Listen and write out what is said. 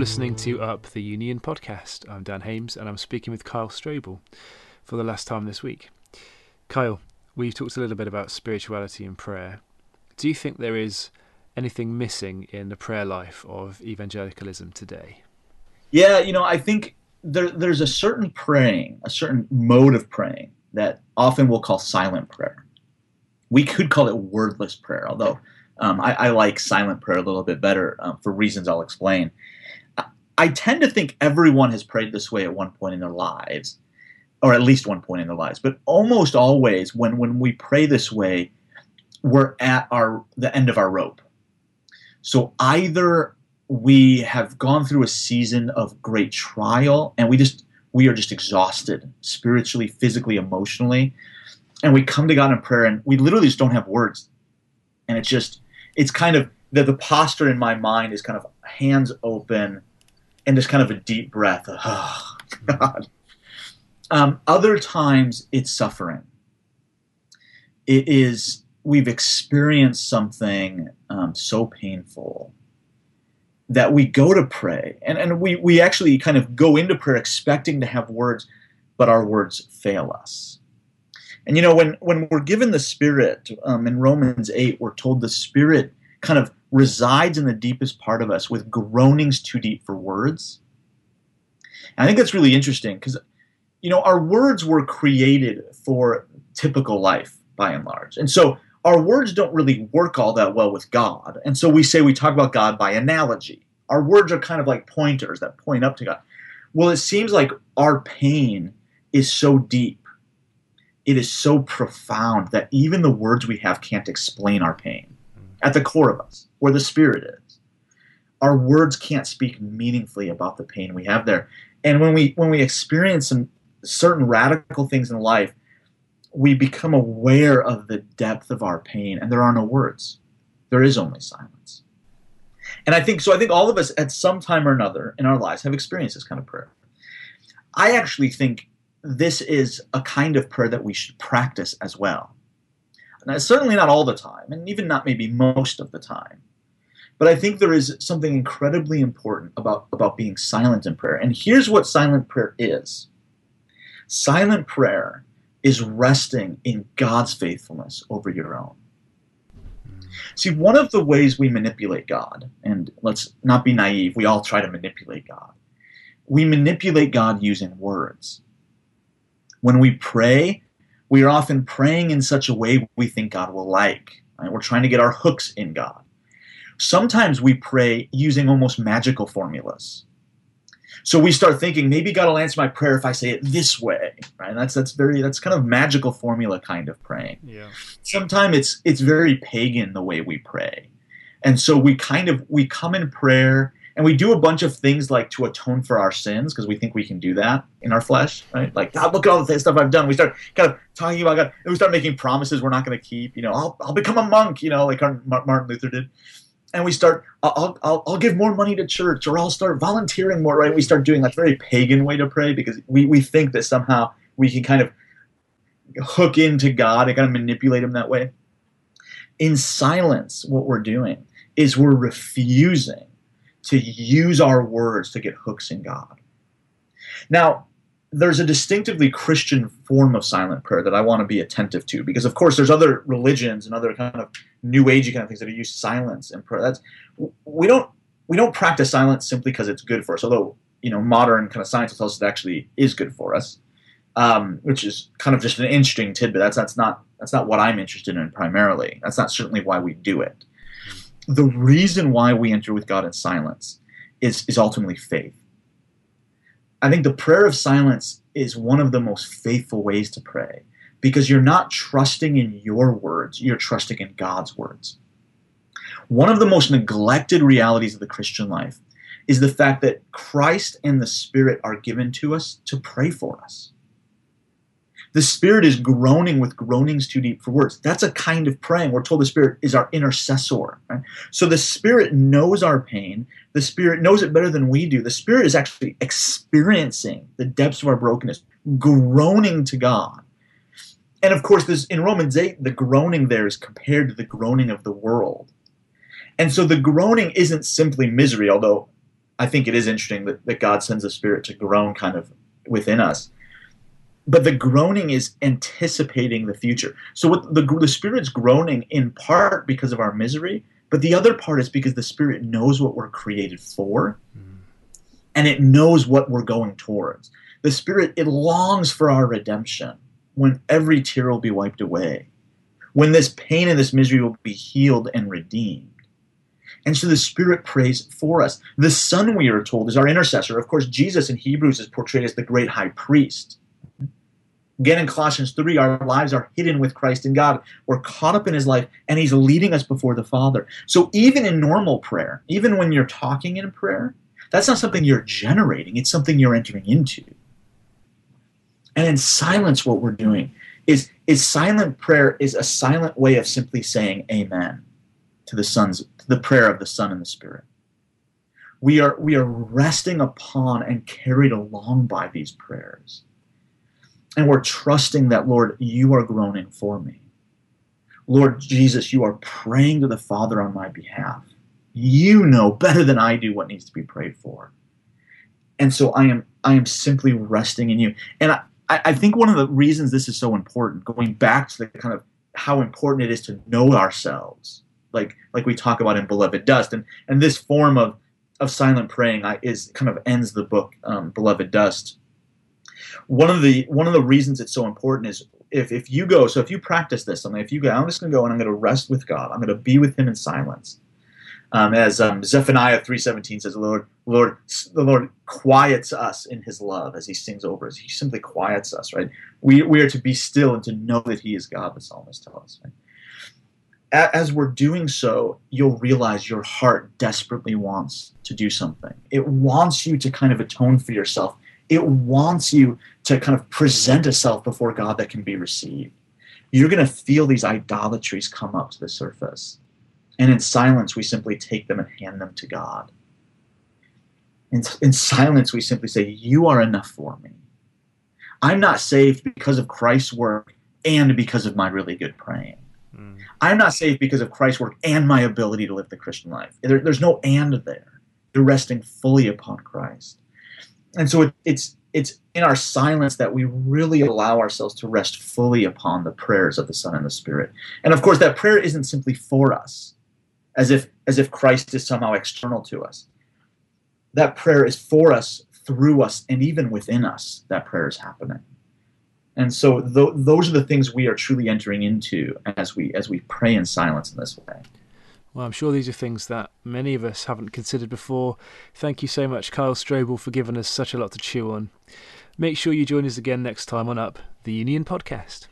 listening to Up the Union podcast. I'm Dan Hames and I'm speaking with Kyle Strobel for the last time this week. Kyle, we've talked a little bit about spirituality and prayer. Do you think there is anything missing in the prayer life of evangelicalism today? Yeah, you know, I think there, there's a certain praying, a certain mode of praying that often we'll call silent prayer. We could call it wordless prayer, although um, I, I, like silent prayer a little bit better um, for reasons I'll explain. I tend to think everyone has prayed this way at one point in their lives, or at least one point in their lives. But almost always, when when we pray this way, we're at our the end of our rope. So either we have gone through a season of great trial, and we just we are just exhausted spiritually, physically, emotionally, and we come to God in prayer, and we literally just don't have words, and it's just it's kind of the, the posture in my mind is kind of hands open and just kind of a deep breath. Oh, God. Um, other times it's suffering. It is, we've experienced something um, so painful that we go to pray and, and we, we actually kind of go into prayer expecting to have words, but our words fail us. And you know, when, when we're given the Spirit um, in Romans 8, we're told the Spirit kind of resides in the deepest part of us with groanings too deep for words. And I think that's really interesting because, you know, our words were created for typical life by and large. And so our words don't really work all that well with God. And so we say we talk about God by analogy. Our words are kind of like pointers that point up to God. Well, it seems like our pain is so deep, it is so profound that even the words we have can't explain our pain at the core of us, where the spirit is. Our words can't speak meaningfully about the pain we have there. And when we when we experience some certain radical things in life, we become aware of the depth of our pain, and there are no words. There is only silence. And I think so. I think all of us at some time or another in our lives have experienced this kind of prayer. I actually think this is a kind of prayer that we should practice as well. Now, certainly not all the time, and even not maybe most of the time. But I think there is something incredibly important about, about being silent in prayer. And here's what silent prayer is silent prayer is resting in God's faithfulness over your own. See, one of the ways we manipulate God, and let's not be naive, we all try to manipulate God. We manipulate God using words. When we pray, we are often praying in such a way we think God will like. Right? We're trying to get our hooks in God. Sometimes we pray using almost magical formulas. So we start thinking maybe God will answer my prayer if I say it this way, right? And that's that's very that's kind of magical formula kind of praying. Yeah. Sometimes it's it's very pagan the way we pray, and so we kind of we come in prayer and we do a bunch of things like to atone for our sins because we think we can do that in our flesh, right? Like, God, look at all the stuff I've done. We start kind of talking about God, and we start making promises we're not going to keep. You know, I'll, I'll become a monk, you know, like Martin Luther did. And we start, I'll, I'll, I'll give more money to church, or I'll start volunteering more, right? We start doing that very pagan way to pray because we, we think that somehow we can kind of hook into God and kind of manipulate Him that way. In silence, what we're doing is we're refusing to use our words to get hooks in God. Now, there's a distinctively Christian form of silent prayer that I want to be attentive to because, of course, there's other religions and other kind of new agey kind of things that use silence in prayer. That's we don't we don't practice silence simply because it's good for us. Although you know modern kind of science tells us it actually is good for us, um, which is kind of just an interesting tidbit. That's that's not that's not what I'm interested in primarily. That's not certainly why we do it the reason why we enter with God in silence is, is ultimately faith. I think the prayer of silence is one of the most faithful ways to pray because you're not trusting in your words, you're trusting in God's words. One of the most neglected realities of the Christian life is the fact that Christ and the Spirit are given to us to pray for us. The Spirit is groaning with groanings too deep for words. That's a kind of praying. We're told the Spirit is our intercessor. Right? So the Spirit knows our pain. The Spirit knows it better than we do. The Spirit is actually experiencing the depths of our brokenness, groaning to God. And of course, this, in Romans 8, the groaning there is compared to the groaning of the world. And so the groaning isn't simply misery, although I think it is interesting that, that God sends the Spirit to groan kind of within us. But the groaning is anticipating the future. So what the, the Spirit's groaning in part because of our misery, but the other part is because the Spirit knows what we're created for mm. and it knows what we're going towards. The Spirit, it longs for our redemption when every tear will be wiped away, when this pain and this misery will be healed and redeemed. And so the Spirit prays for us. The Son, we are told, is our intercessor. Of course, Jesus in Hebrews is portrayed as the great high priest. Again, in Colossians 3, our lives are hidden with Christ in God. We're caught up in his life, and he's leading us before the Father. So even in normal prayer, even when you're talking in prayer, that's not something you're generating, it's something you're entering into. And in silence, what we're doing is, is silent prayer is a silent way of simply saying amen to the son's to the prayer of the Son and the Spirit. We are we are resting upon and carried along by these prayers. And we're trusting that, Lord, you are groaning for me. Lord Jesus, you are praying to the Father on my behalf. You know better than I do what needs to be prayed for. And so I am I am simply resting in you. And I, I think one of the reasons this is so important, going back to the kind of how important it is to know ourselves, like like we talk about in Beloved Dust, and and this form of of silent praying I, is kind of ends the book um, Beloved Dust. One of the one of the reasons it's so important is if if you go so if you practice this, mean, if you go, I'm just going to go and I'm going to rest with God. I'm going to be with Him in silence. Um, as um, Zephaniah 3:17 says, "Lord, Lord, the Lord quiets us in His love as He sings over us. He simply quiets us, right? We we are to be still and to know that He is God." The psalmist tells us. Right? as we're doing so, you'll realize your heart desperately wants to do something. It wants you to kind of atone for yourself. It wants you to kind of present a self before God that can be received. You're going to feel these idolatries come up to the surface. And in silence, we simply take them and hand them to God. In, in silence, we simply say, You are enough for me. I'm not saved because of Christ's work and because of my really good praying. Mm. I'm not saved because of Christ's work and my ability to live the Christian life. There, there's no and there. You're resting fully upon Christ. And so it, it's it's in our silence that we really allow ourselves to rest fully upon the prayers of the Son and the Spirit. And of course, that prayer isn't simply for us, as if as if Christ is somehow external to us. That prayer is for us, through us, and even within us. That prayer is happening. And so th- those are the things we are truly entering into as we as we pray in silence in this way. Well, I'm sure these are things that many of us haven't considered before. Thank you so much, Kyle Strobel, for giving us such a lot to chew on. Make sure you join us again next time on Up, the Union Podcast.